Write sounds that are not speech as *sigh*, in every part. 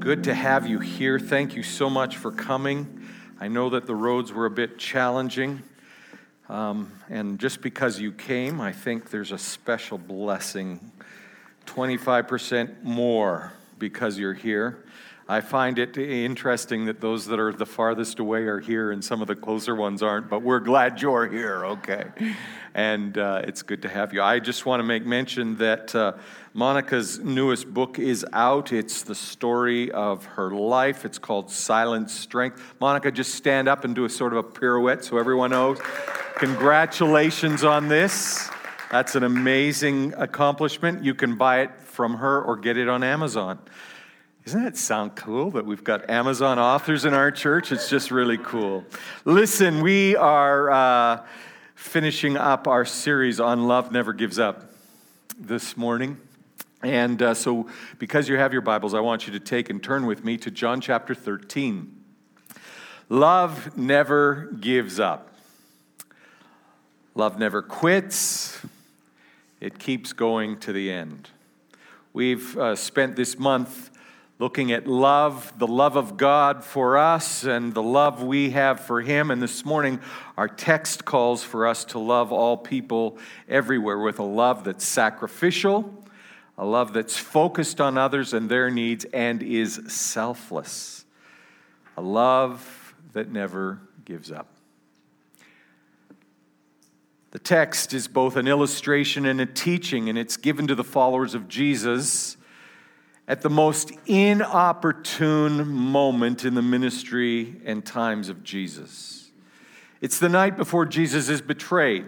good to have you here. Thank you so much for coming. I know that the roads were a bit challenging. Um, and just because you came, I think there's a special blessing 25% more because you're here. I find it interesting that those that are the farthest away are here and some of the closer ones aren't, but we're glad you're here, okay? And uh, it's good to have you. I just want to make mention that uh, Monica's newest book is out. It's the story of her life. It's called Silent Strength. Monica, just stand up and do a sort of a pirouette so everyone knows. Congratulations on this. That's an amazing accomplishment. You can buy it from her or get it on Amazon. Doesn't that sound cool that we've got Amazon authors in our church? It's just really cool. Listen, we are uh, finishing up our series on Love Never Gives Up this morning. And uh, so, because you have your Bibles, I want you to take and turn with me to John chapter 13. Love never gives up, love never quits, it keeps going to the end. We've uh, spent this month looking at love, the love of God for us, and the love we have for Him. And this morning, our text calls for us to love all people everywhere with a love that's sacrificial, a love that's focused on others and their needs, and is selfless. A love that never gives up. The text is both an illustration and a teaching, and it's given to the followers of Jesus at the most inopportune moment in the ministry and times of Jesus. It's the night before Jesus is betrayed.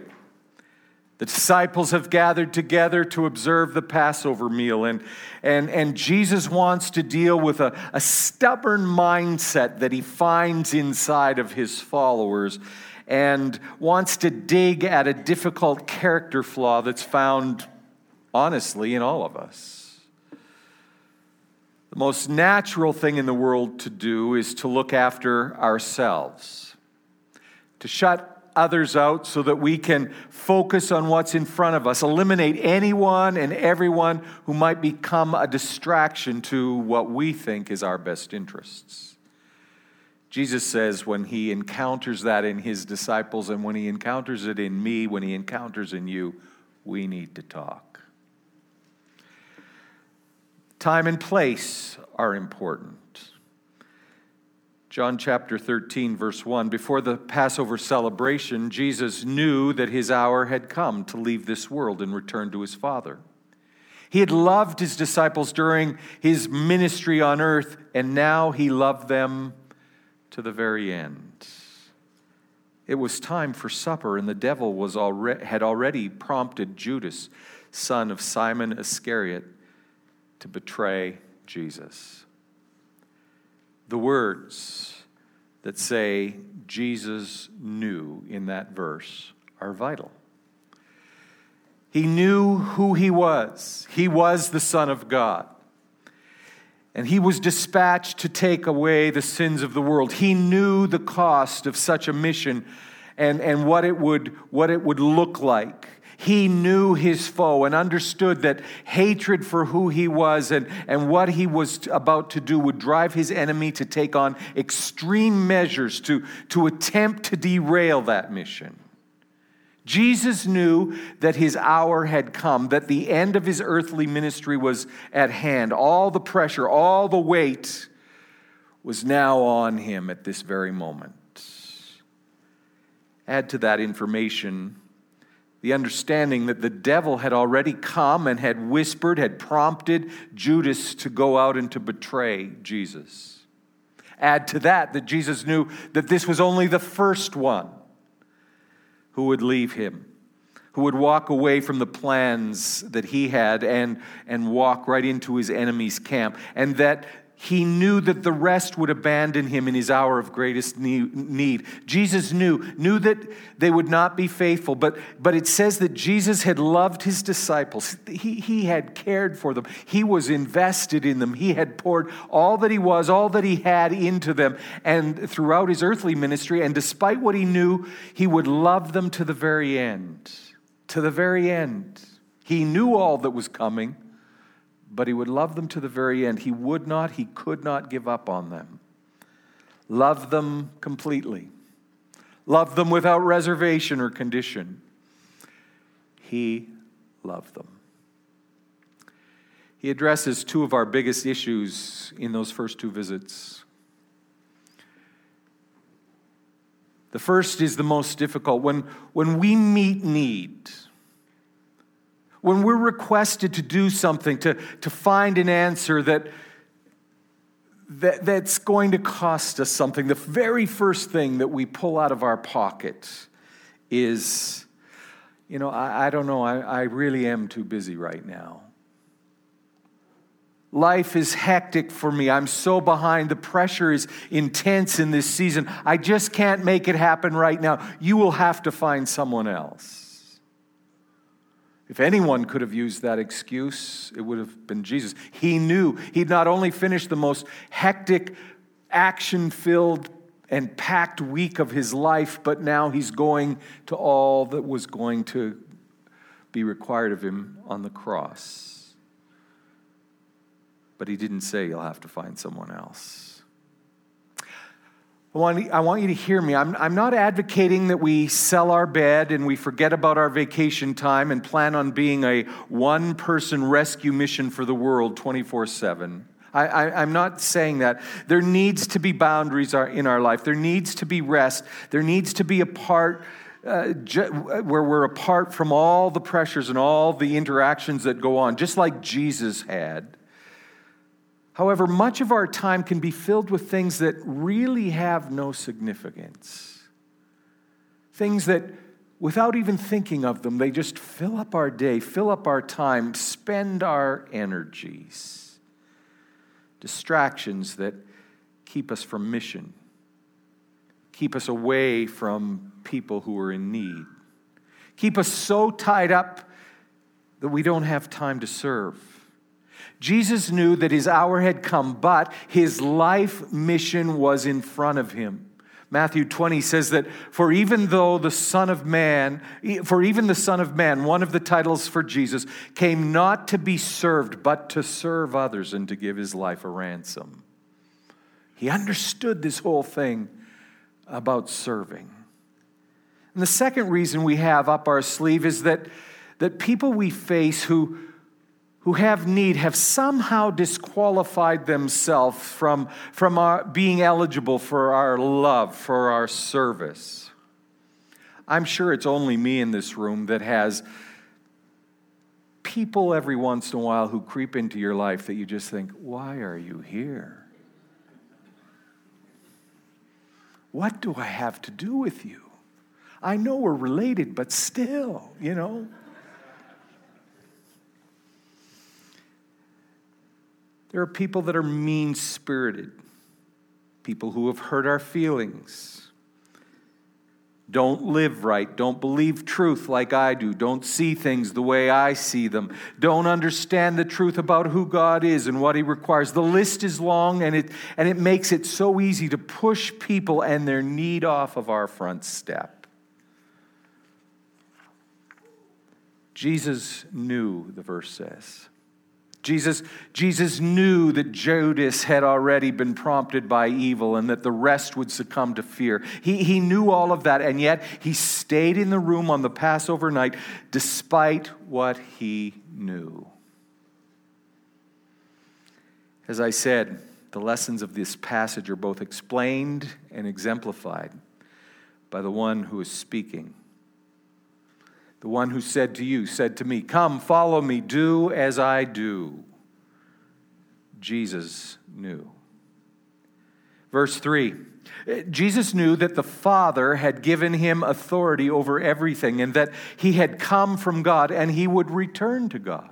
The disciples have gathered together to observe the Passover meal, and, and, and Jesus wants to deal with a, a stubborn mindset that he finds inside of his followers and wants to dig at a difficult character flaw that's found, honestly, in all of us. The most natural thing in the world to do is to look after ourselves, to shut others out so that we can focus on what's in front of us, eliminate anyone and everyone who might become a distraction to what we think is our best interests. Jesus says when he encounters that in his disciples and when he encounters it in me, when he encounters in you, we need to talk. Time and place are important. John chapter 13, verse 1 Before the Passover celebration, Jesus knew that his hour had come to leave this world and return to his Father. He had loved his disciples during his ministry on earth, and now he loved them to the very end. It was time for supper, and the devil was already, had already prompted Judas, son of Simon Iscariot to betray Jesus. The words that say Jesus knew in that verse are vital. He knew who he was. He was the Son of God. And he was dispatched to take away the sins of the world. He knew the cost of such a mission and, and what, it would, what it would look like. He knew his foe and understood that hatred for who he was and, and what he was about to do would drive his enemy to take on extreme measures to, to attempt to derail that mission. Jesus knew that his hour had come, that the end of his earthly ministry was at hand. All the pressure, all the weight was now on him at this very moment. Add to that information the understanding that the devil had already come and had whispered, had prompted Judas to go out and to betray Jesus. Add to that that Jesus knew that this was only the first one who would leave him, who would walk away from the plans that he had and, and walk right into his enemy's camp, and that he knew that the rest would abandon him in his hour of greatest need. Jesus knew, knew that they would not be faithful, but, but it says that Jesus had loved his disciples. He, he had cared for them. He was invested in them. He had poured all that he was, all that he had into them, and throughout his earthly ministry. And despite what he knew, he would love them to the very end. To the very end. He knew all that was coming but he would love them to the very end. He would not, he could not give up on them. Love them completely. Love them without reservation or condition. He loved them. He addresses two of our biggest issues in those first two visits. The first is the most difficult. When, when we meet need, when we're requested to do something, to, to find an answer that, that, that's going to cost us something, the very first thing that we pull out of our pocket is, you know, I, I don't know, I, I really am too busy right now. Life is hectic for me. I'm so behind. The pressure is intense in this season. I just can't make it happen right now. You will have to find someone else. If anyone could have used that excuse, it would have been Jesus. He knew he'd not only finished the most hectic, action filled, and packed week of his life, but now he's going to all that was going to be required of him on the cross. But he didn't say you'll have to find someone else. I want, I want you to hear me. I'm, I'm not advocating that we sell our bed and we forget about our vacation time and plan on being a one person rescue mission for the world 24 7. I, am not saying that. There needs to be boundaries in our life. There needs to be rest. There needs to be a part uh, ju- where we're apart from all the pressures and all the interactions that go on, just like Jesus had. However, much of our time can be filled with things that really have no significance. Things that, without even thinking of them, they just fill up our day, fill up our time, spend our energies. Distractions that keep us from mission, keep us away from people who are in need, keep us so tied up that we don't have time to serve Jesus knew that his hour had come, but his life mission was in front of him. Matthew 20 says that for even though the Son of Man, for even the Son of Man, one of the titles for Jesus, came not to be served, but to serve others and to give his life a ransom. He understood this whole thing about serving. And the second reason we have up our sleeve is that, that people we face who, who have need have somehow disqualified themselves from, from our, being eligible for our love, for our service. I'm sure it's only me in this room that has people every once in a while who creep into your life that you just think, why are you here? What do I have to do with you? I know we're related, but still, you know. There are people that are mean spirited, people who have hurt our feelings, don't live right, don't believe truth like I do, don't see things the way I see them, don't understand the truth about who God is and what He requires. The list is long and it, and it makes it so easy to push people and their need off of our front step. Jesus knew, the verse says. Jesus, Jesus knew that Judas had already been prompted by evil and that the rest would succumb to fear. He, he knew all of that, and yet he stayed in the room on the Passover night despite what he knew. As I said, the lessons of this passage are both explained and exemplified by the one who is speaking. The one who said to you, said to me, Come, follow me, do as I do. Jesus knew. Verse 3 Jesus knew that the Father had given him authority over everything and that he had come from God and he would return to God.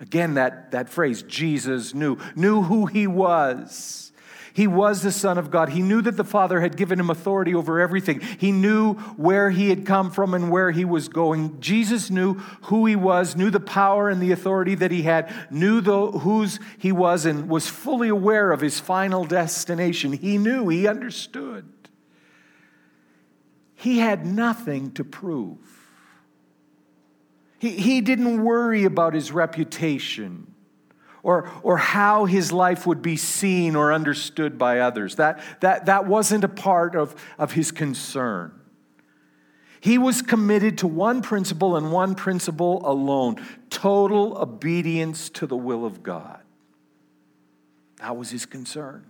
Again, that, that phrase, Jesus knew, knew who he was he was the Son of God. He knew that the Father had given him authority over everything. He knew where he had come from and where he was going. Jesus knew who he was, knew the power and the authority that he had, knew the, whose he was, and was fully aware of his final destination. He knew, he understood. He had nothing to prove. He, he didn't worry about his reputation or, or how his life would be seen or understood by others. That, that, that wasn't a part of, of his concern. He was committed to one principle and one principle alone total obedience to the will of God. That was his concern.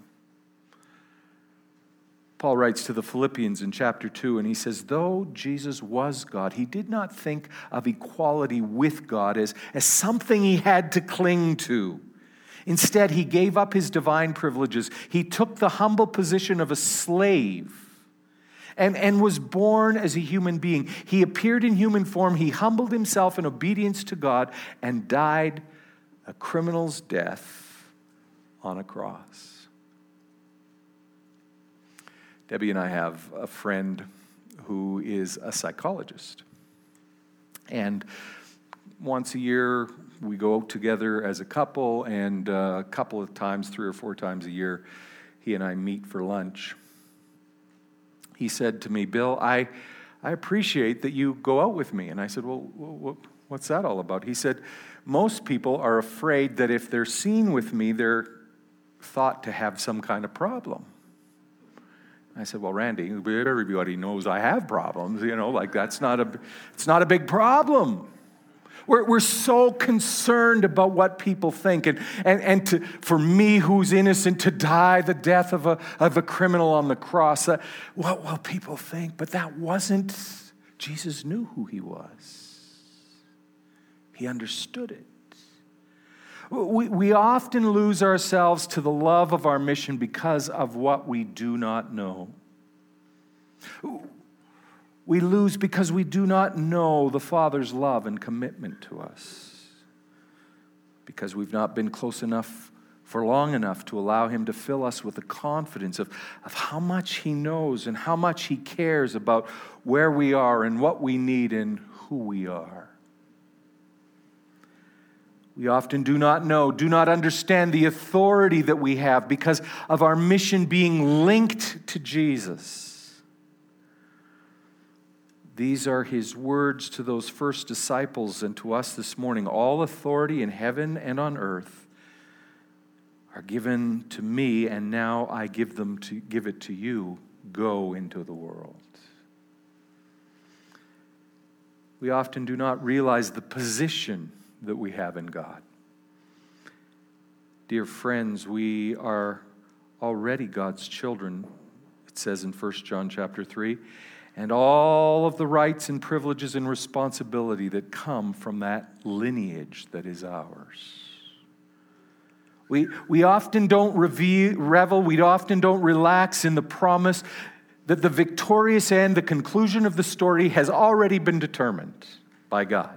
Paul writes to the Philippians in chapter 2, and he says, Though Jesus was God, he did not think of equality with God as, as something he had to cling to. Instead, he gave up his divine privileges. He took the humble position of a slave and, and was born as a human being. He appeared in human form. He humbled himself in obedience to God and died a criminal's death on a cross. Debbie and I have a friend who is a psychologist. And once a year, we go together as a couple, and uh, a couple of times, three or four times a year, he and I meet for lunch. He said to me, Bill, I, I appreciate that you go out with me. And I said, Well, what's that all about? He said, Most people are afraid that if they're seen with me, they're thought to have some kind of problem. I said, well, Randy, everybody knows I have problems, you know, like that's not a, it's not a big problem. We're, we're so concerned about what people think. And, and, and to, for me, who's innocent, to die the death of a, of a criminal on the cross, uh, what will people think? But that wasn't, Jesus knew who he was, he understood it. We, we often lose ourselves to the love of our mission because of what we do not know. We lose because we do not know the Father's love and commitment to us. Because we've not been close enough for long enough to allow Him to fill us with the confidence of, of how much He knows and how much He cares about where we are and what we need and who we are. We often do not know, do not understand the authority that we have because of our mission being linked to Jesus. These are his words to those first disciples and to us this morning. All authority in heaven and on earth are given to me, and now I give them to give it to you. Go into the world. We often do not realize the position that we have in God. Dear friends, we are already God's children, it says in 1 John chapter 3, and all of the rights and privileges and responsibility that come from that lineage that is ours. We, we often don't reveal, revel, we often don't relax in the promise that the victorious end, the conclusion of the story, has already been determined by God.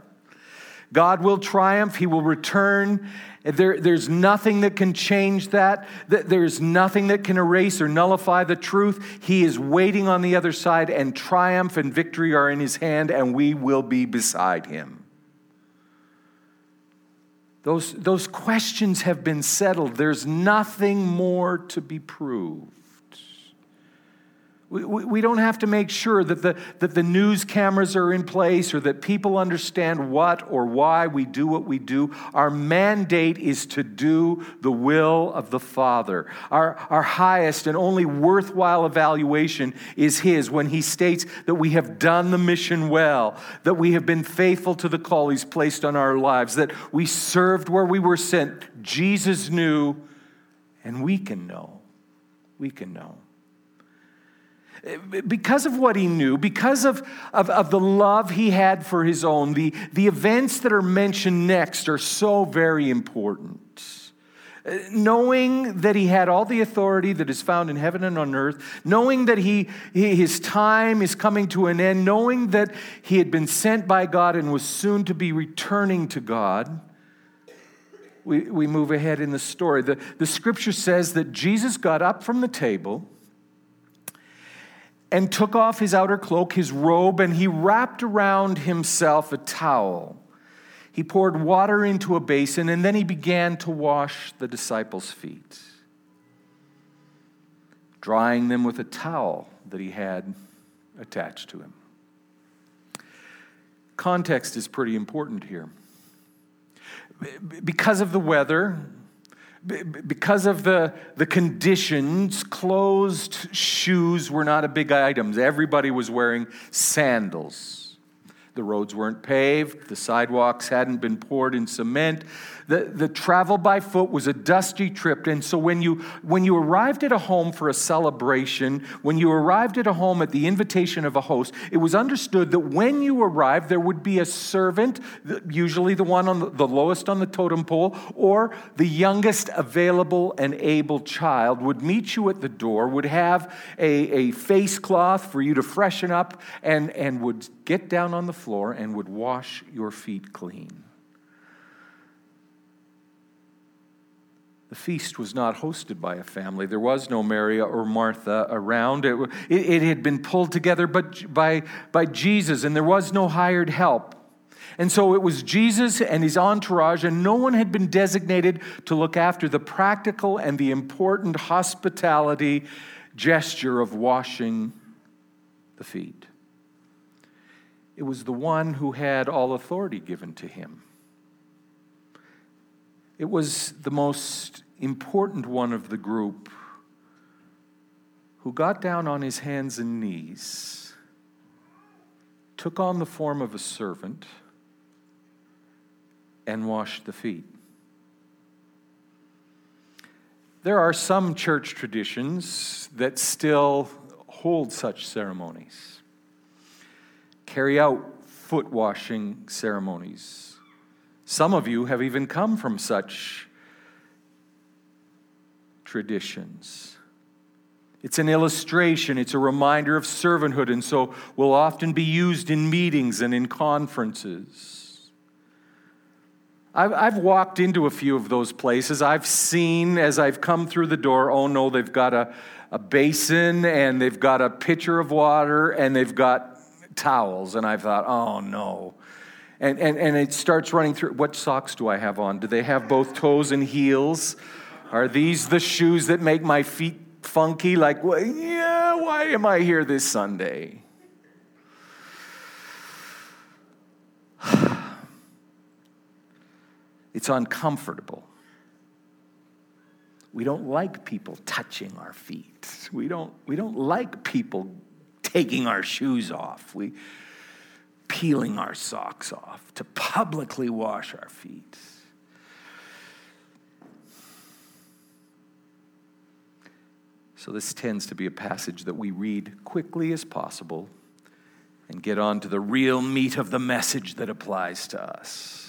God will triumph, He will return. There, there's nothing that can change that. There's nothing that can erase or nullify the truth. He is waiting on the other side, and triumph and victory are in His hand, and we will be beside Him. Those, those questions have been settled. There's nothing more to be proved. We, we don't have to make sure that the, that the news cameras are in place or that people understand what or why we do what we do. Our mandate is to do the will of the Father. Our, our highest and only worthwhile evaluation is His when He states that we have done the mission well, that we have been faithful to the call He's placed on our lives, that we served where we were sent. Jesus knew, and we can know. We can know because of what he knew, because of, of, of, the love he had for his own, the, the events that are mentioned next are so very important. Uh, knowing that he had all the authority that is found in heaven and on earth, knowing that he, his time is coming to an end, knowing that he had been sent by God and was soon to be returning to God, we, we move ahead in the story. The, the scripture says that Jesus got up from the table and took off his outer cloak, his robe, and he wrapped around himself a towel. He poured water into a basin, and then he began to wash the disciples' feet, drying them with a towel that he had attached to him. Context is pretty important here. Because of the weather, because of the, the conditions, closed shoes were not a big item. Everybody was wearing sandals. The roads weren't paved, the sidewalks hadn't been poured in cement. The, the travel by foot was a dusty trip. And so when you, when you arrived at a home for a celebration, when you arrived at a home at the invitation of a host, it was understood that when you arrived, there would be a servant, usually the one on the, the lowest on the totem pole, or the youngest available and able child would meet you at the door, would have a, a face cloth for you to freshen up, and, and would get down on the floor and would wash your feet clean. The feast was not hosted by a family. There was no Mary or Martha around. It, it, it, had been pulled together but by, by Jesus, and there was no hired help. And so it was Jesus and his entourage, and no one had been designated to look after the practical and the important hospitality gesture of washing the feet. It was the one who had all authority given to him. It was the most important one of the group who got down on his hands and knees, took on the form of a servant, and washed the feet. There are some church traditions that still hold such ceremonies, carry out foot washing ceremonies some of you have even come from such traditions. It's an illustration, it's a reminder of servanthood, and so will often be used in meetings and in conferences. I've, walked into a few of those places. I've seen as I've come through the door, oh no, they've got a, a basin and they've got a pitcher of water and they've got towels. And I've thought, oh no, and, and, and it starts running through what socks do I have on? Do they have both toes and heels? Are these the shoes that make my feet funky? Like, well, yeah, why am I here this Sunday? *sighs* It's uncomfortable. We don't like people touching our feet. We don't, we don't like people taking our shoes off. We, peeling our socks off, to publicly wash our feet. So, this tends to be a passage that we read quickly as possible and get on to the real meat of the message that applies to us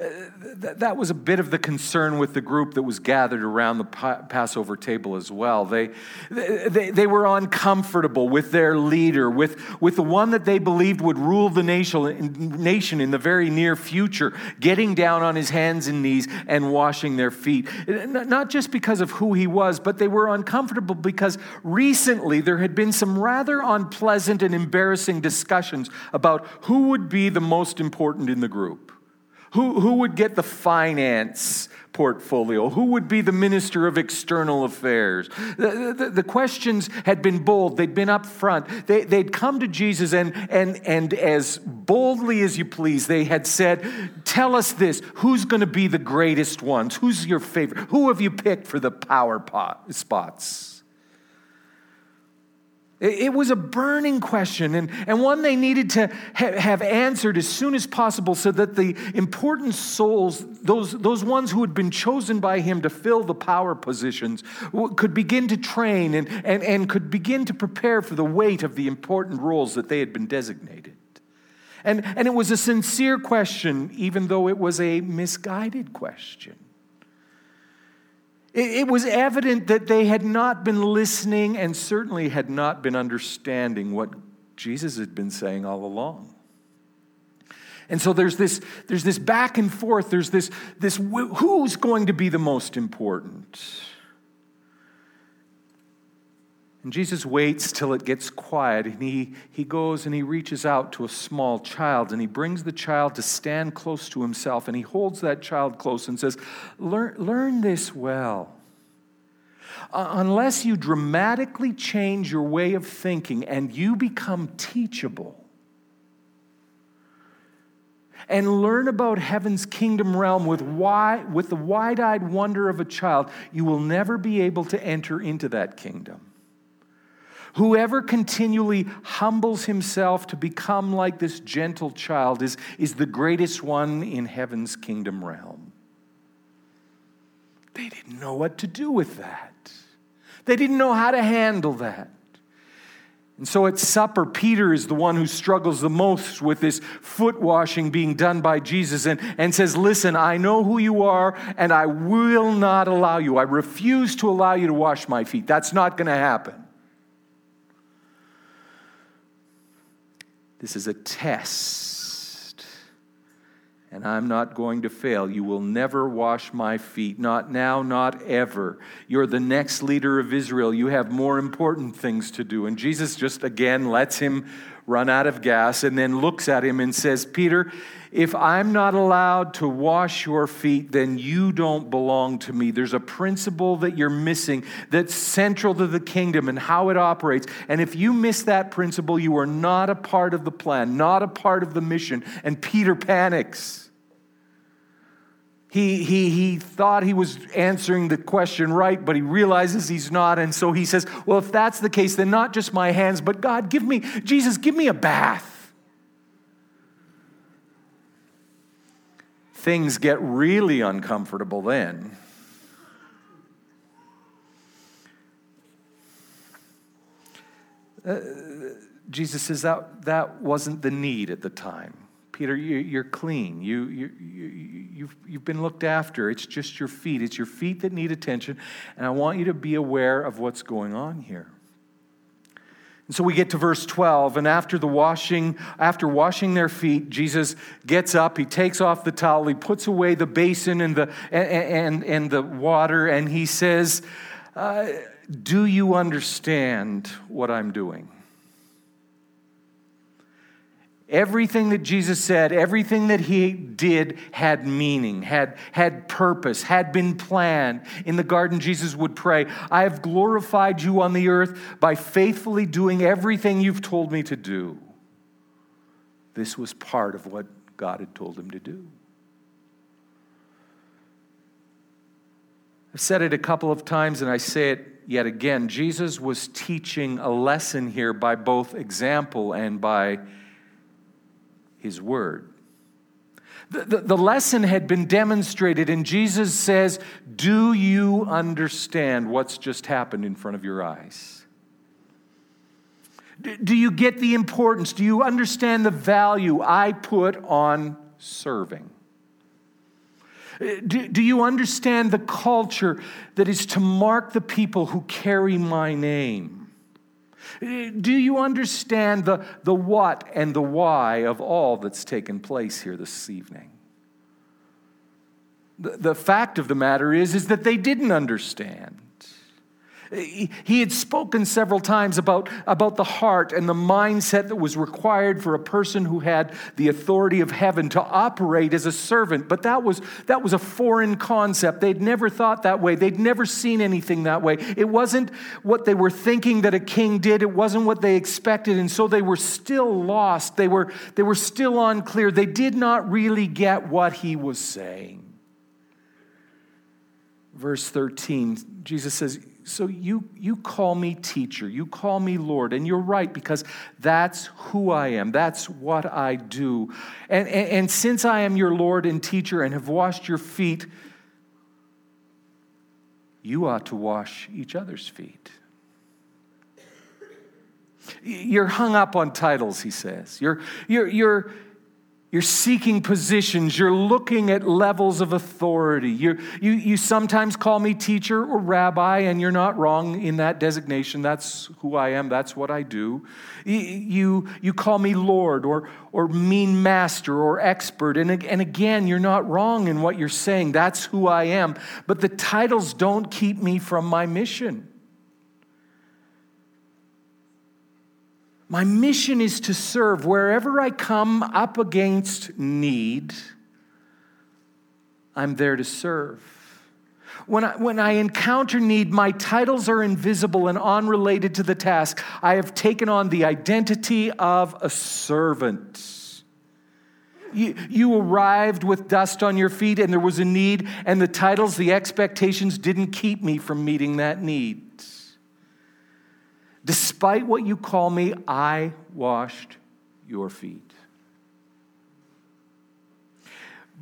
Uh, that was a bit of the concern with the group that was gathered around the Passover table as well. They, they, they were uncomfortable with their leader, with, with the one that they believed would rule the nation, nation in the very near future, getting down on his hands and knees and washing their feet. Not just because of who he was, but they were uncomfortable because recently there had been some rather unpleasant and embarrassing discussions about who would be the most important in the group. Who, who would get the finance portfolio? Who would be the minister of external affairs? The, the, the, questions had been bold, they'd been up front. They, they'd come to Jesus, and, and, and as boldly as you please, they had said, Tell us this who's going to be the greatest ones? Who's your favorite? Who have you picked for the power pot, spots? It was a burning question and, and one they needed to ha- have answered as soon as possible so that the important souls, those, those ones who had been chosen by him to fill the power positions, could begin to train and, and, and could begin to prepare for the weight of the important roles that they had been designated. And, and it was a sincere question, even though it was a misguided question. It was evident that they had not been listening and certainly had not been understanding what Jesus had been saying all along. And so there's this, there's this back and forth. There's this, this who's going to be the most important? And Jesus waits till it gets quiet, and he, he goes and he reaches out to a small child, and he brings the child to stand close to himself, and he holds that child close and says, Learn, learn this well. Uh, unless you dramatically change your way of thinking and you become teachable, and learn about heaven's kingdom realm with, why, with the wide eyed wonder of a child, you will never be able to enter into that kingdom. Whoever continually humbles himself to become like this gentle child is, is the greatest one in heaven's kingdom realm. They didn't know what to do with that, they didn't know how to handle that. And so at supper, Peter is the one who struggles the most with this foot washing being done by Jesus and, and says, Listen, I know who you are, and I will not allow you. I refuse to allow you to wash my feet. That's not going to happen. This is a test, and I'm not going to fail. You will never wash my feet, not now, not ever. You're the next leader of Israel. You have more important things to do. And Jesus just again lets him run out of gas and then looks at him and says, Peter, if I'm not allowed to wash your feet, then you don't belong to me. There's a principle that you're missing that's central to the kingdom and how it operates. And if you miss that principle, you are not a part of the plan, not a part of the mission. And Peter panics. He, he, he thought he was answering the question right, but he realizes he's not. And so he says, Well, if that's the case, then not just my hands, but God, give me, Jesus, give me a bath. Things get really uncomfortable then. Uh, Jesus says that that wasn't the need at the time. Peter, you, are clean. You, you, you, you've, you've been looked after. It's just your feet. It's your feet that need attention. And I want you to be aware of what's going on here. And so we get to verse 12, and after the washing, after washing their feet, Jesus gets up, he takes off the towel, he puts away the basin and the, and, and, the water, and he says, uh, Do you understand what I'm doing? Everything that Jesus said, everything that he did had meaning, had, had purpose, had been planned. In the garden, Jesus would pray, I have glorified you on the earth by faithfully doing everything you've told me to do. This was part of what God had told him to do. I've said it a couple of times and I say it yet again. Jesus was teaching a lesson here by both example and by his word. The, the, the, lesson had been demonstrated, and Jesus says, Do you understand what's just happened in front of your eyes? Do you get the importance? Do you understand the value I put on serving? Uh, do, do you understand the culture that is to mark the people who carry my name? Do you understand the, the what and the why of all that's taken place here this evening? The, the fact of the matter is, is that they didn't understand. He had spoken several times about, about the heart and the mindset that was required for a person who had the authority of heaven to operate as a servant. But that was, that was a foreign concept. They'd never thought that way, they'd never seen anything that way. It wasn't what they were thinking that a king did, it wasn't what they expected. And so they were still lost, they were, they were still unclear. They did not really get what he was saying. Verse 13, Jesus says, so you, you call me teacher, you call me Lord, and you're right because that's who I am, that's what I do. And, and, and since I am your Lord and teacher and have washed your feet, you ought to wash each other's feet. You're hung up on titles, he says. You're, you're, you're, you're seeking positions. You're looking at levels of authority. you you, you sometimes call me teacher or rabbi, and you're not wrong in that designation. That's who I am. That's what I do. You, you call me Lord or, or mean master or expert. And, and again, you're not wrong in what you're saying. That's who I am. But the titles don't keep me from my mission. My mission is to serve wherever I come up against need. I'm there to serve. When I, when I encounter need, my titles are invisible and unrelated to the task. I have taken on the identity of a servant. You, you arrived with dust on your feet and there was a need, and the titles, the expectations didn't keep me from meeting that need. Despite what you call me, I washed your feet.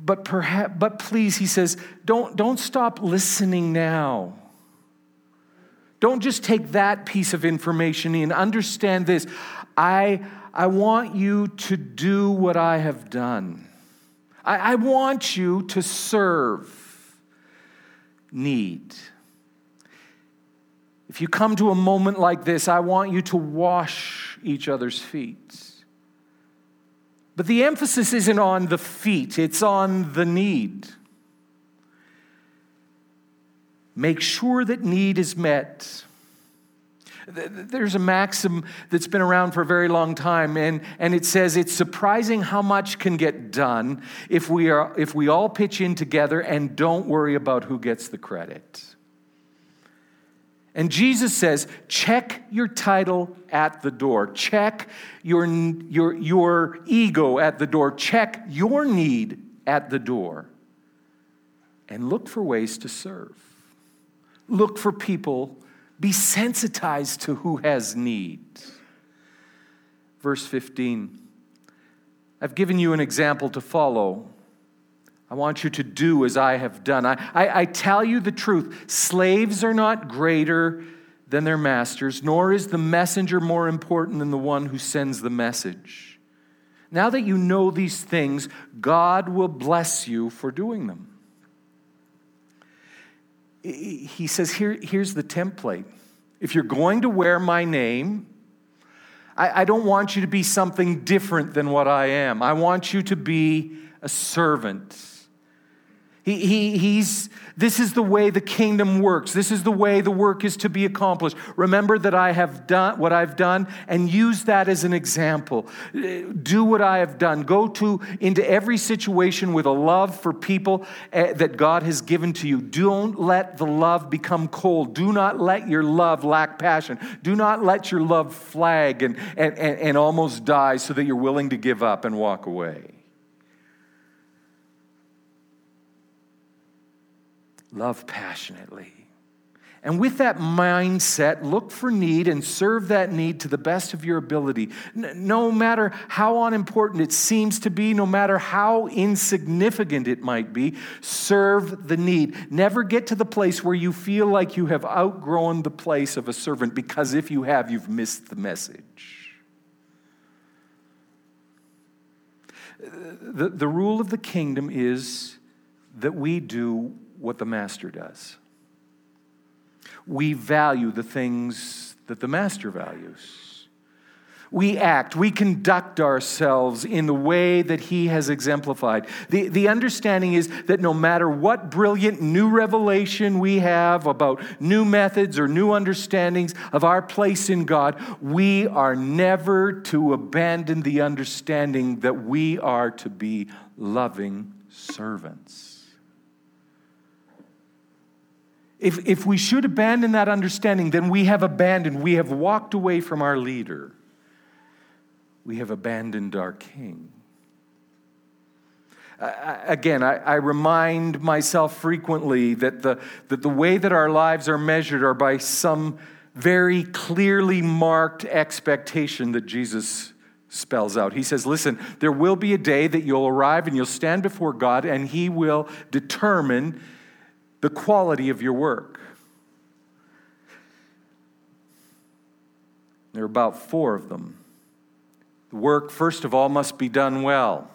But perhaps, but please, he says, don't, don't stop listening now. Don't just take that piece of information in. Understand this. I, I want you to do what I have done. I, I want you to serve need. If you come to a moment like this, I want you to wash each other's feet. But the emphasis isn't on the feet, it's on the need. Make sure that need is met. There's a maxim that's been around for a very long time, and, and it says it's surprising how much can get done if we, are, if we all pitch in together and don't worry about who gets the credit. And Jesus says, check your title at the door, check your, your, your ego at the door, check your need at the door, and look for ways to serve. Look for people, be sensitized to who has need. Verse 15 I've given you an example to follow. I want you to do as I have done. I, I, I, tell you the truth slaves are not greater than their masters, nor is the messenger more important than the one who sends the message. Now that you know these things, God will bless you for doing them. He says, Here, here's the template. If you're going to wear my name, I, I don't want you to be something different than what I am. I want you to be a servant. He, he, he's, this is the way the kingdom works. This is the way the work is to be accomplished. Remember that I have done what I've done and use that as an example. Do what I have done. Go to into every situation with a love for people eh, that God has given to you. Don't let the love become cold. Do not let your love lack passion. Do not let your love flag and, and, and, and almost die so that you're willing to give up and walk away. Love passionately. And with that mindset, look for need and serve that need to the best of your ability. No matter how unimportant it seems to be, no matter how insignificant it might be, serve the need. Never get to the place where you feel like you have outgrown the place of a servant, because if you have, you've missed the message. The, the rule of the kingdom is that we do what the master does. We value the things that the master values. We act, we conduct ourselves in the way that he has exemplified. The, the understanding is that no matter what brilliant new revelation we have about new methods or new understandings of our place in God, we are never to abandon the understanding that we are to be loving servants. If, if we should abandon that understanding, then we have abandoned, we have walked away from our leader. We have abandoned our king. Again, I, I, remind myself frequently that the, that the way that our lives are measured are by some very clearly marked expectation that Jesus spells out. He says, Listen, there will be a day that you'll arrive and you'll stand before God, and He will determine the quality of your work. There are about four of them. The work, first of all, must be done well,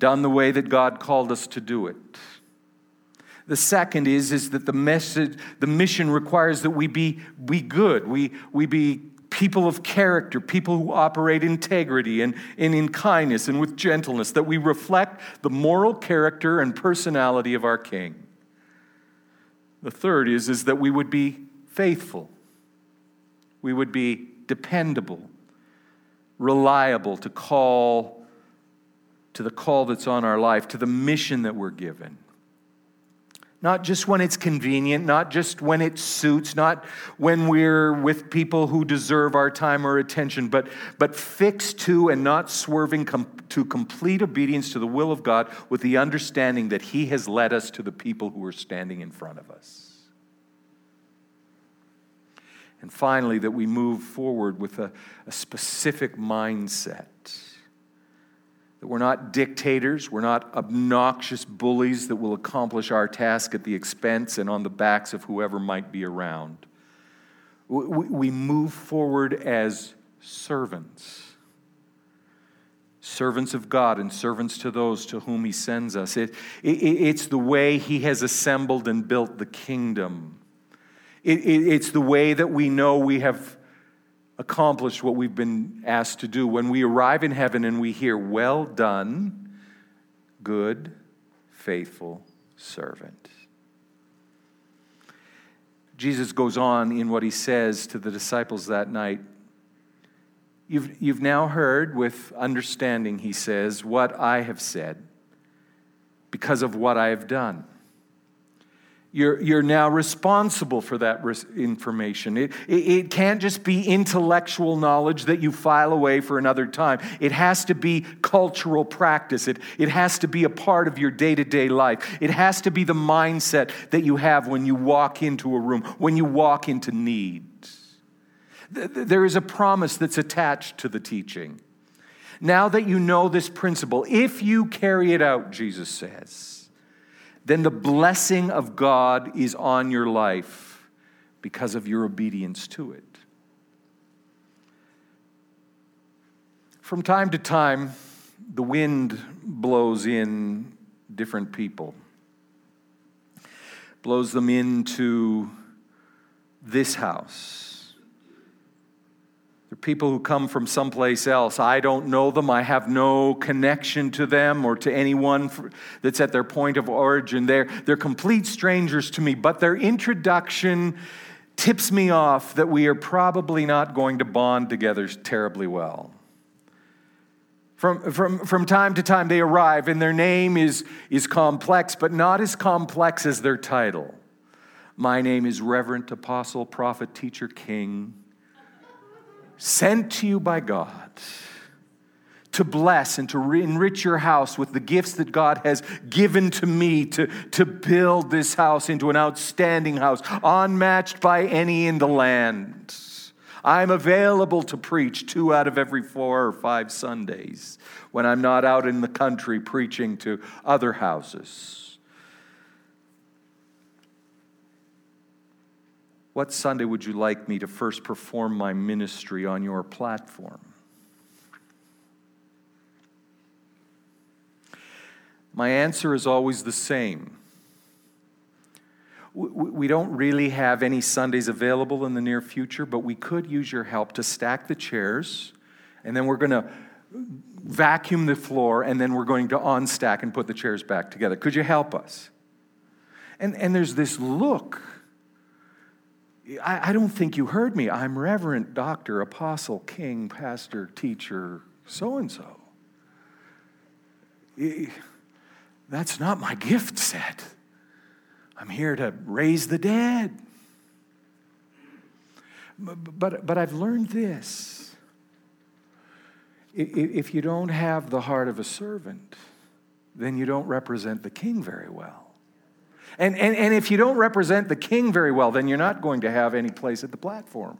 done the way that God called us to do it. The second is, is that the message, the mission requires that we be, be good. We, we be people of character, people who operate integrity and, and in kindness and with gentleness, that we reflect the moral character and personality of our King. The third is, is that we would be faithful, we would be dependable, reliable to call to the call that's on our life, to the mission that we're given. Not just when it's convenient, not just when it suits, not when we're with people who deserve our time or attention, but, but fixed to and not swerving com- to complete obedience to the will of God with the understanding that He has led us to the people who are standing in front of us. And finally, that we move forward with a, a specific mindset. That we're not dictators, we're not obnoxious bullies that will accomplish our task at the expense and on the backs of whoever might be around. We, move forward as servants servants of God and servants to those to whom He sends us. It, it, it's the way He has assembled and built the kingdom. It, it, it's the way that we know we have accomplished what we've been asked to do. When we arrive in heaven and we hear, Well done, good, faithful servant. Jesus goes on in what he says to the disciples that night. You've, you've now heard with understanding, he says, what I have said because of what I have done. You're, you're now responsible for that information. It, it, it can't just be intellectual knowledge that you file away for another time. It has to be cultural practice. It, it has to be a part of your day to day life. It has to be the mindset that you have when you walk into a room, when you walk into need. There is a promise that's attached to the teaching. Now that you know this principle, if you carry it out, Jesus says, then the blessing of God is on your life because of your obedience to it. From time to time, the wind blows in different people, blows them into this house people who come from someplace else. I don't know them. I have no connection to them or to anyone that's at their point of origin. They're, they're complete strangers to me, but their introduction tips me off that we are probably not going to bond together terribly well. From, from, from time to time, they arrive, and their name is, is complex, but not as complex as their title. My name is Reverend Apostle, Prophet, Teacher, King sent to you by God to bless and to enrich your house with the gifts that God has given to me to, to build this house into an outstanding house, unmatched by any in the land. I'm available to preach two out of every four or five Sundays when I'm not out in the country preaching to other houses. What Sunday would you like me to first perform my ministry on your platform? My answer is always the same. We don't really have any Sundays available in the near future, but we could use your help to stack the chairs, and then we're going to vacuum the floor, and then we're going to unstack and put the chairs back together. Could you help us? And, and there's this look I, I don't think you heard me. I'm Reverend, Doctor, Apostle, King, Pastor, Teacher, so and so. That's not my gift set. I'm here to raise the dead. But, but, but I've learned this. If you don't have the heart of a servant, then you don't represent the king very well. And, and, and if you don't represent the king very well, then you're not going to have any place at the platform.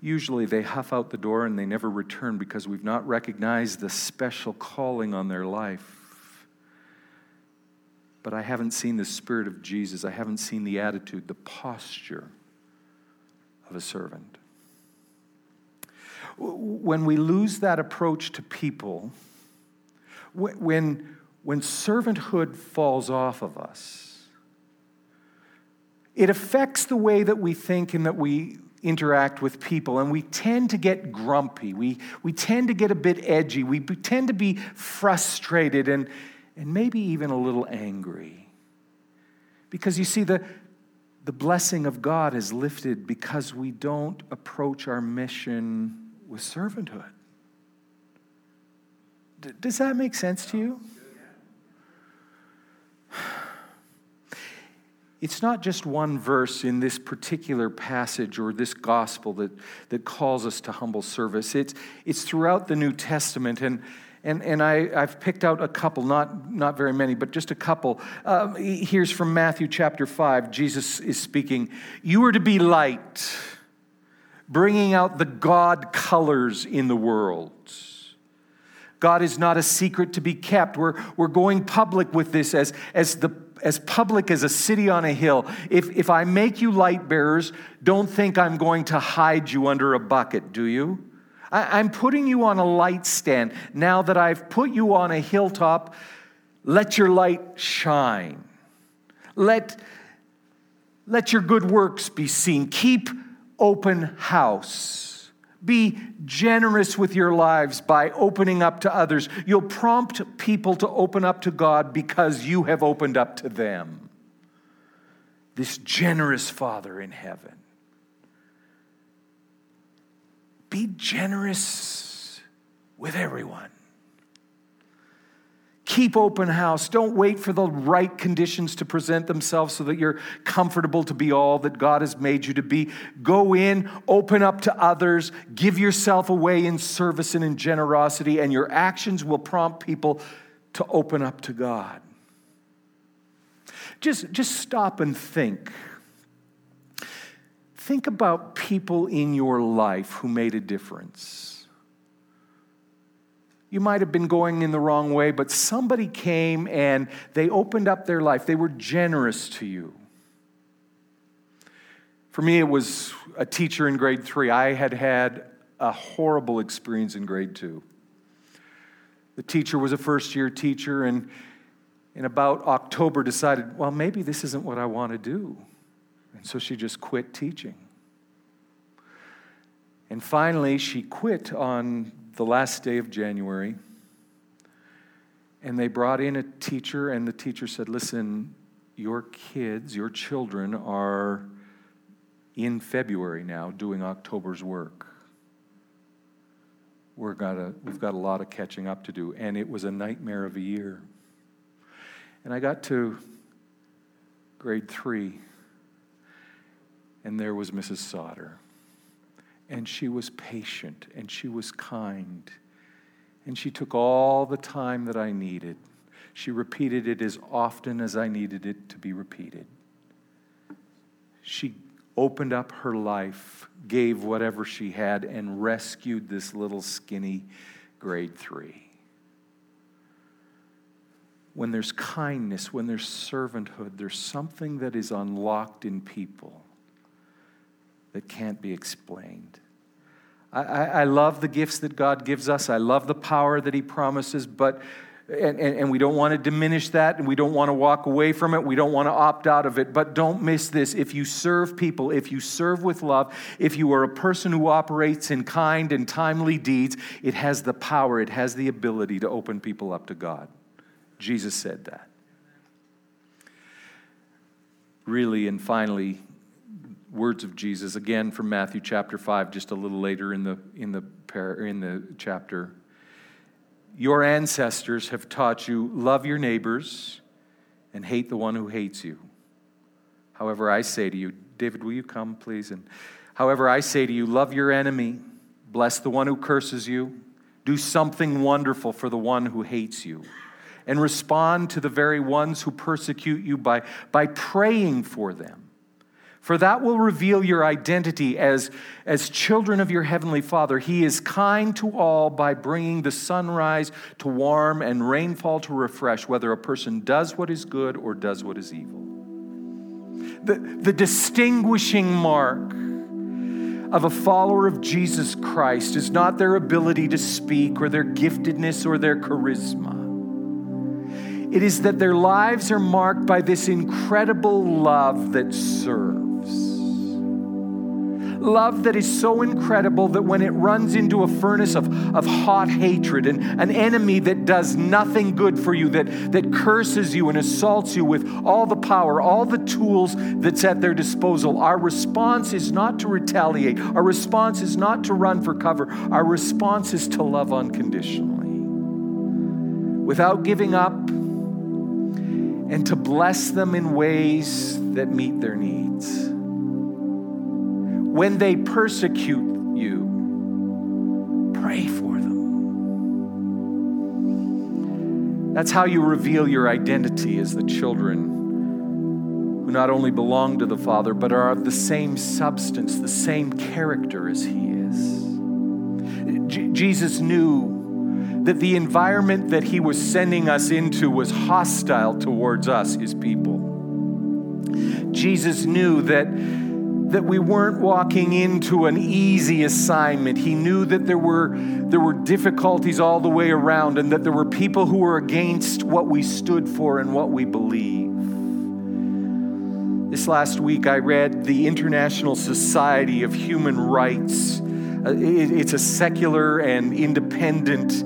Usually they huff out the door and they never return because we've not recognized the special calling on their life. But I haven't seen the Spirit of Jesus. I haven't seen the attitude, the posture of a servant when we lose that approach to people, when, when servanthood falls off of us, it affects the way that we think and that we interact with people. And we tend to get grumpy. We, we tend to get a bit edgy. We tend to be frustrated and, and maybe even a little angry. Because you see, the, the blessing of God is lifted because we don't approach our mission with servanthood. D- does that make sense to you? It's not just one verse in this particular passage or this gospel that, that calls us to humble service. It's, it's throughout the New Testament. And, and, and I, I've picked out a couple, not, not very many, but just a couple. Uh, here's from Matthew chapter 5. Jesus is speaking. You are to be light, bringing out the God colors in the world. God is not a secret to be kept. We're, we're going public with this as, as the as public as a city on a hill. If, if I make you light bearers, don't think I'm going to hide you under a bucket, do you? I, I'm putting you on a light stand. Now that I've put you on a hilltop, let your light shine. Let, let your good works be seen. Keep open house. Be generous with your lives by opening up to others. You'll prompt people to open up to God because you have opened up to them. This generous Father in heaven. Be generous with everyone. Keep open house. Don't wait for the right conditions to present themselves so that you're comfortable to be all that God has made you to be. Go in, open up to others, give yourself away in service and in generosity, and your actions will prompt people to open up to God. Just, just stop and think. Think about people in your life who made a difference you might have been going in the wrong way, but somebody came and they opened up their life. They were generous to you. For me, it was a teacher in grade three. I had had a horrible experience in grade two. The teacher was a first year teacher, and in about October decided, well, maybe this isn't what I want to do. And so she just quit teaching. And finally, she quit on the last day of January, and they brought in a teacher, and the teacher said, Listen, your kids, your children are in February now doing October's work. We're got a, we've got a lot of catching up to do, and it was a nightmare of a year. And I got to grade three, and there was Mrs. Sauter. And she was patient and she was kind. And she took all the time that I needed. She repeated it as often as I needed it to be repeated. She opened up her life, gave whatever she had, and rescued this little skinny grade three. When there's kindness, when there's servanthood, there's something that is unlocked in people that can't be explained. I, I, love the gifts that God gives us. I love the power that He promises, but and, and, and, we don't want to diminish that and we don't want to walk away from it. We don't want to opt out of it. But don't miss this. If you serve people, if you serve with love, if you are a person who operates in kind and timely deeds, it has the power, it has the ability to open people up to God. Jesus said that. Really, and finally, words of Jesus, again from Matthew chapter 5, just a little later in the, in the, in the chapter. Your ancestors have taught you love your neighbors and hate the one who hates you. However, I say to you, David, will you come, please? And however, I say to you, love your enemy, bless the one who curses you, do something wonderful for the one who hates you, and respond to the very ones who persecute you by, by praying for them for that will reveal your identity as, as children of your heavenly Father. He is kind to all by bringing the sunrise to warm and rainfall to refresh, whether a person does what is good or does what is evil. The, the distinguishing mark of a follower of Jesus Christ is not their ability to speak or their giftedness or their charisma. It is that their lives are marked by this incredible love that serves love that is so incredible that when it runs into a furnace of, of hot hatred and an enemy that does nothing good for you, that, that curses you and assaults you with all the power, all the tools that's at their disposal, our response is not to retaliate. Our response is not to run for cover. Our response is to love unconditionally. without giving up, and to bless them in ways that meet their needs. When they persecute you, pray for them. That's how you reveal your identity as the children who not only belong to the Father, but are of the same substance, the same character as He is. J- Jesus knew that the environment that He was sending us into was hostile towards us, His people. Jesus knew that that we weren't walking into an easy assignment. He knew that there were, there were difficulties all the way around and that there were people who were against what we stood for and what we believe. This last week, I read the International Society of Human Rights. Uh, it's a secular and independent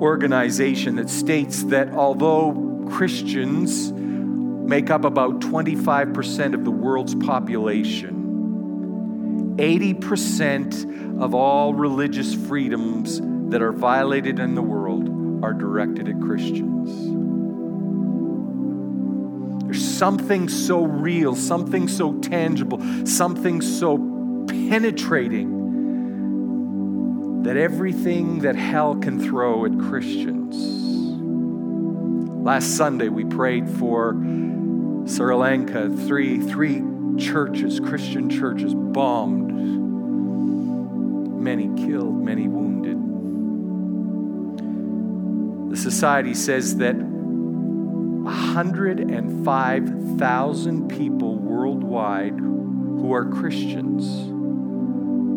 organization that states that although Christians make up about 25% of the world's population, 80% of all religious freedoms that are violated in the world are directed at Christians. There's something so real, something so tangible, something so penetrating that everything that hell can throw at Christians. Last Sunday, we prayed for Sri Lanka, three, three churches, Christian churches, bombed, many killed, many wounded. The society says that 105,000 people worldwide who are Christians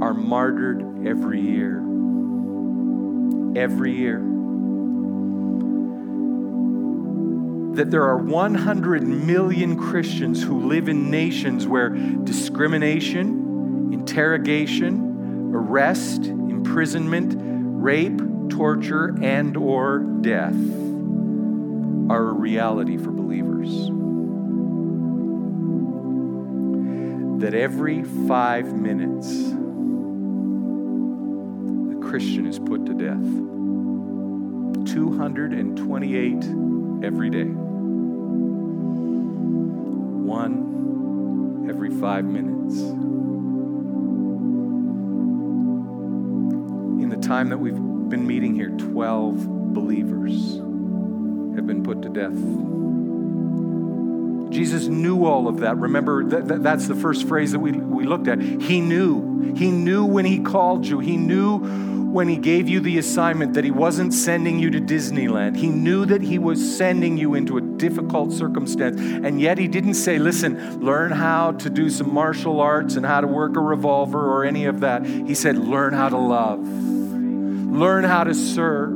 are martyred every year. Every year. That there are 100 million Christians who live in nations where discrimination, interrogation, arrest, imprisonment, rape, torture, and or death are a reality for believers. That every 5 minutes a Christian is put to death. 228 every day one every five minutes. In the time that we've been meeting here, 12 believers have been put to death. Jesus knew all of that. Remember, that, that, that's the first phrase that we, we looked at. He knew. He knew when He called you. He knew when He gave you the assignment that He wasn't sending you to Disneyland. He knew that He was sending you into a difficult circumstance. And yet He didn't say, listen, learn how to do some martial arts and how to work a revolver or any of that. He said, learn how to love, learn how to serve.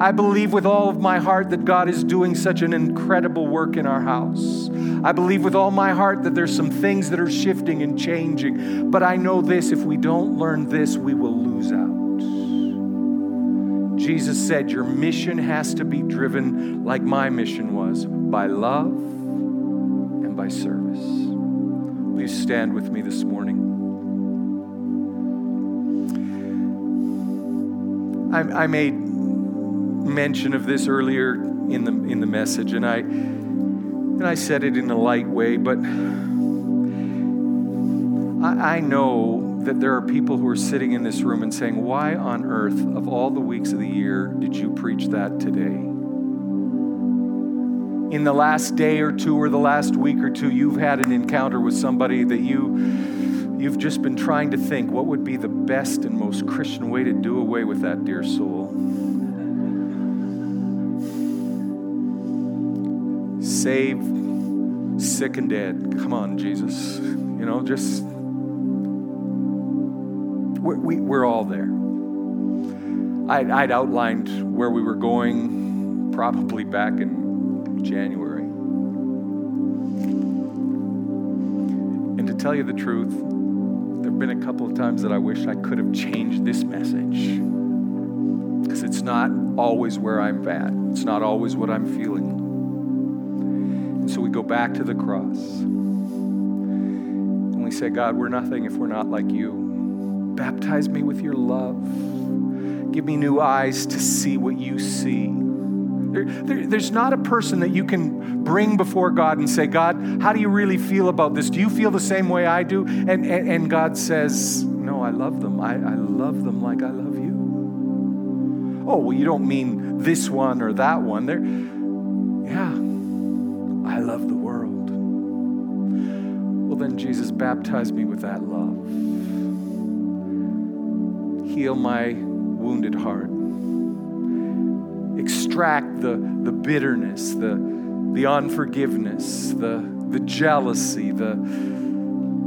I believe with all of my heart that God is doing such an incredible work in our house. I believe with all my heart that there's some things that are shifting and changing. But I know this if we don't learn this, we will lose out. Jesus said, Your mission has to be driven like my mission was by love and by service. Please stand with me this morning. I, I made mention of this earlier in the in the message, and I and I said it in a light way, but I, I know that there are people who are sitting in this room and saying, Why on earth, of all the weeks of the year, did you preach that today? In the last day or two or the last week or two, you've had an encounter with somebody that you you've just been trying to think what would be the best and most Christian way to do away with that dear soul. Save sick and dead. Come on, Jesus. You know, just we're, we, we're all there. I'd, I'd outlined where we were going probably back in January. And to tell you the truth, there have been a couple of times that I wish I could have changed this message. Because it's not always where I'm at, it's not always what I'm feeling. We go back to the cross. And we say, God, we're nothing if we're not like you. Baptize me with your love. Give me new eyes to see what you see. There, there, there's not a person that you can bring before God and say, God, how do you really feel about this? Do you feel the same way I do? And, and, and God says, No, I love them. I, I love them like I love you. Oh, well, you don't mean this one or that one. There, love the world. Well, then, Jesus, baptize me with that love. Heal my wounded heart extract the, the bitterness, the, the unforgiveness, the, the jealousy, the,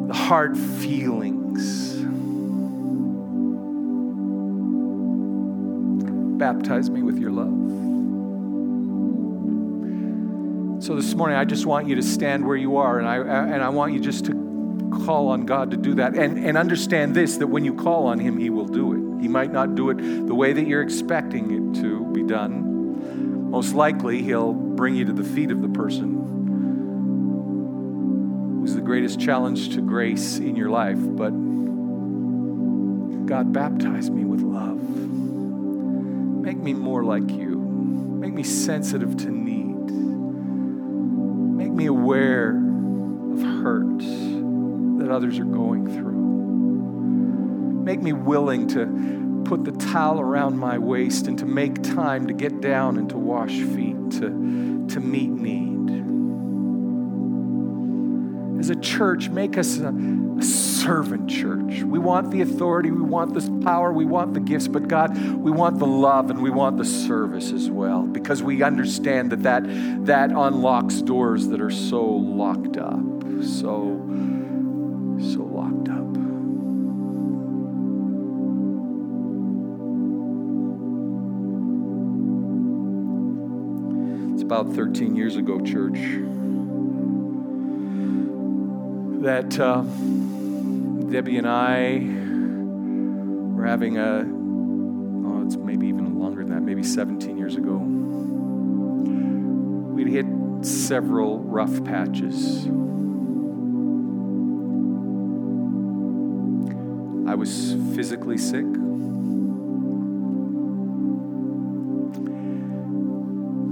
the hard feelings. Baptize me with your love. So this morning, I just want you to stand where you are, and I, and I want you just to call on God to do that. And, and understand this that when you call on Him, He will do it. He might not do it the way that you're expecting it to be done. Most likely, He'll bring you to the feet of the person who's the greatest challenge to grace in your life. But God, baptize me with love. Make me more like you. Make me sensitive to need. Make me aware of hurt that others are going through. Make me willing to put the towel around my waist and to make time to get down and to wash feet, to, to meet need. As a church, make us a, a servant church. We want the authority, we want the power, we want the gifts, but God, we want the love and we want the service as well because we understand that that, that unlocks doors that are so locked up. So so locked up. It's about 13 years ago, church, that uh, Debbie and I were having a, oh, it's maybe even longer than that, maybe 17 years ago. We'd hit several rough patches. I was physically sick.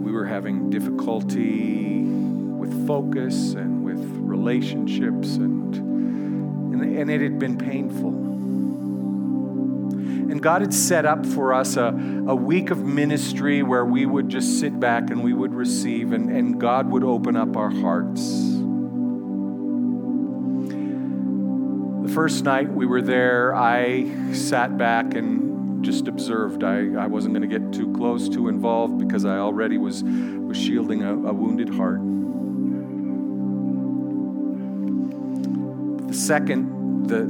We were having difficulty with focus and relationships, and, and, and it had been painful. And God had set up for us a, a week of ministry where we would just sit back and we would receive, and, and God would open up our hearts. The first night we were there, I sat back and just observed. I, I wasn't going to get too close, too involved, because I already was, was shielding a, a wounded heart. The second the,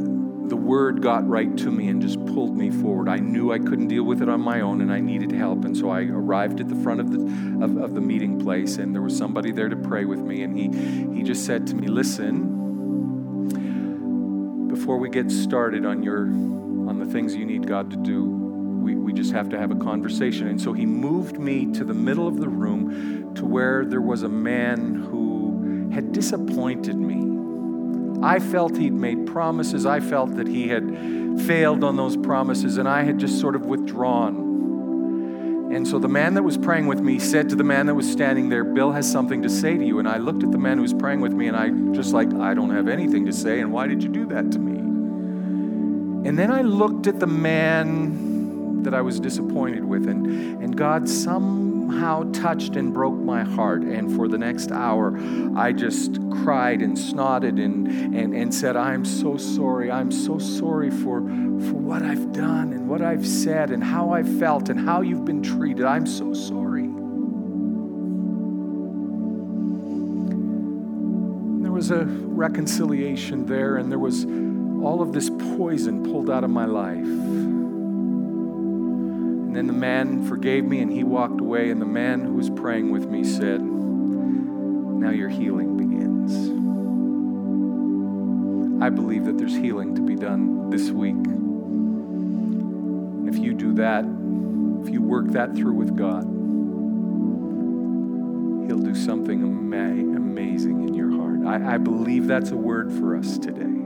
the word got right to me and just pulled me forward, I knew I couldn't deal with it on my own and I needed help. And so I arrived at the front of the, of, of the meeting place, and there was somebody there to pray with me. And he, he just said to me, Listen, before we get started on your on the things you need God to do, we, we just have to have a conversation. And so he moved me to the middle of the room to where there was a man who had disappointed me. I felt he'd made promises. I felt that he had failed on those promises, and I had just sort of withdrawn. And so the man that was praying with me said to the man that was standing there, Bill has something to say to you. And I looked at the man who was praying with me, and I just like, I don't have anything to say, and why did you do that to me? And then I looked at the man that I was disappointed with. And, and God somehow touched and broke my heart. And for the next hour, I just cried and snotted and, and, and said, I'm so sorry. I'm so sorry for, for what I've done and what I've said and how I felt and how you've been treated. I'm so sorry. There was a reconciliation there, and there was all of this poison pulled out of my life. And then the man forgave me and he walked away. And the man who was praying with me said, Now your healing begins. I believe that there's healing to be done this week. If you do that, if you work that through with God, He'll do something ama- amazing in your heart. I, I believe that's a word for us today.